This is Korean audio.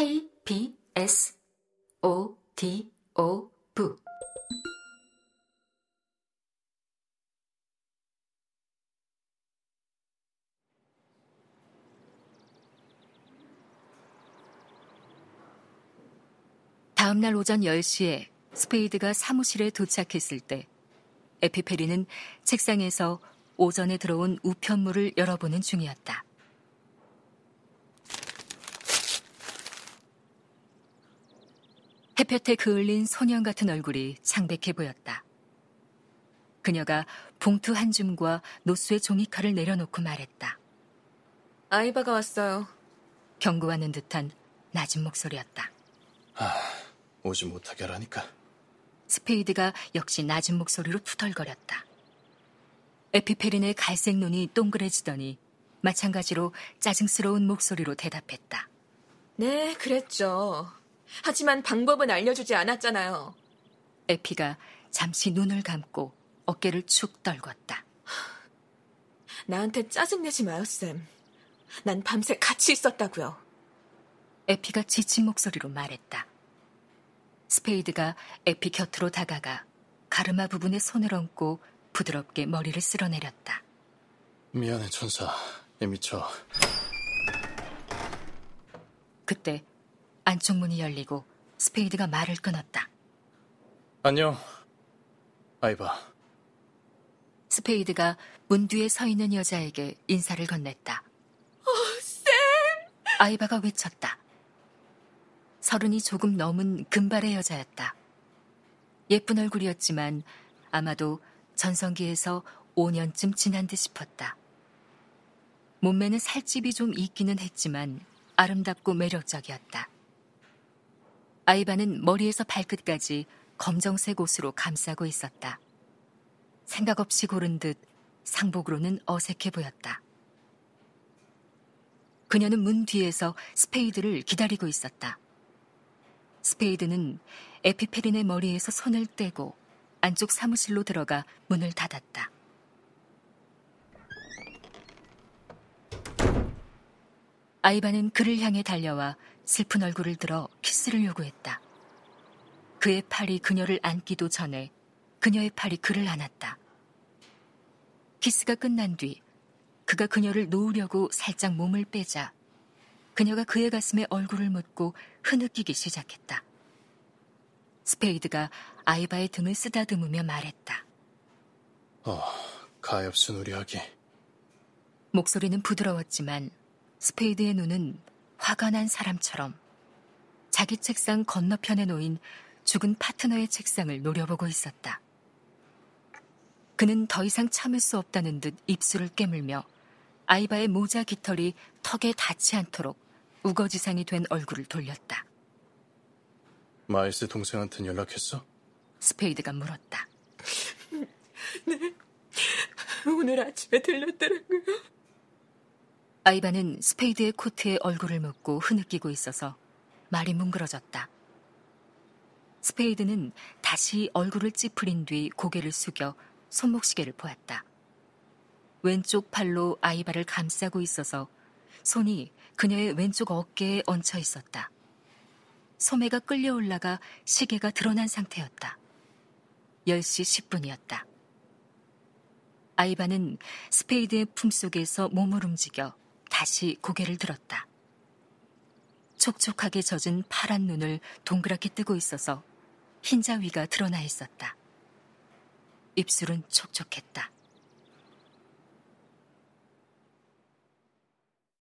B, S, O, D, O, V. 다음날 오전 10시에 스페이드가 사무실에 도착했을 때 에피페리는 책상에서 오전에 들어온 우편물을 열어보는 중이었다. 햇볕에 그을린 소년 같은 얼굴이 창백해 보였다. 그녀가 봉투 한 줌과 놋쇠 종이칼을 내려놓고 말했다. 아이바가 왔어요. 경고하는 듯한 낮은 목소리였다. 아, 오지 못하게 하라니까. 스페이드가 역시 낮은 목소리로 투덜거렸다. 에피 페린의 갈색 눈이 동그래지더니 마찬가지로 짜증스러운 목소리로 대답했다. 네, 그랬죠. 하지만 방법은 알려주지 않았잖아요. 에피가 잠시 눈을 감고 어깨를 축 떨궜다. 나한테 짜증내지 마요, 샘. 난 밤새 같이 있었다고요. 에피가 지친 목소리로 말했다. 스페이드가 에피 곁으로 다가가 가르마 부분에 손을 얹고 부드럽게 머리를 쓸어내렸다. 미안해, 천사. 저... 그때 안쪽 문이 열리고 스페이드가 말을 끊었다. 안녕, 아이바. 스페이드가 문 뒤에 서 있는 여자에게 인사를 건넸다. 어, 샘! 아이바가 외쳤다. 서른이 조금 넘은 금발의 여자였다. 예쁜 얼굴이었지만 아마도 전성기에서 5년쯤 지난 듯 싶었다. 몸매는 살집이 좀 있기는 했지만 아름답고 매력적이었다. 아이바는 머리에서 발끝까지 검정색 옷으로 감싸고 있었다. 생각 없이 고른 듯 상복으로는 어색해 보였다. 그녀는 문 뒤에서 스페이드를 기다리고 있었다. 스페이드는 에피 페린의 머리에서 손을 떼고 안쪽 사무실로 들어가 문을 닫았다. 아이바는 그를 향해 달려와 슬픈 얼굴을 들어 키스를 요구했다. 그의 팔이 그녀를 안기도 전에 그녀의 팔이 그를 안았다. 키스가 끝난 뒤 그가 그녀를 놓으려고 살짝 몸을 빼자 그녀가 그의 가슴에 얼굴을 묻고 흐느끼기 시작했다. 스페이드가 아이바의 등을 쓰다듬으며 말했다. 어, 가엾은 우리 아기. 목소리는 부드러웠지만 스페이드의 눈은 화가 난 사람처럼 자기 책상 건너편에 놓인 죽은 파트너의 책상을 노려보고 있었다. 그는 더 이상 참을 수 없다는 듯 입술을 깨물며 아이바의 모자 깃털이 턱에 닿지 않도록 우거지상이 된 얼굴을 돌렸다. 마일스 동생한테는 연락했어? 스페이드가 물었다. 네. 오늘 아침에 들렸더라고요. 아이바는 스페이드의 코트에 얼굴을 묻고 흐느끼고 있어서 말이 뭉그러졌다. 스페이드는 다시 얼굴을 찌푸린 뒤 고개를 숙여 손목시계를 보았다. 왼쪽 팔로 아이바를 감싸고 있어서 손이 그녀의 왼쪽 어깨에 얹혀 있었다. 소매가 끌려 올라가 시계가 드러난 상태였다. 10시 10분이었다. 아이바는 스페이드의 품속에서 몸을 움직여 다시 고개를 들었다. 촉촉하게 젖은 파란 눈을 동그랗게 뜨고 있어서 흰자 위가 드러나 있었다. 입술은 촉촉했다.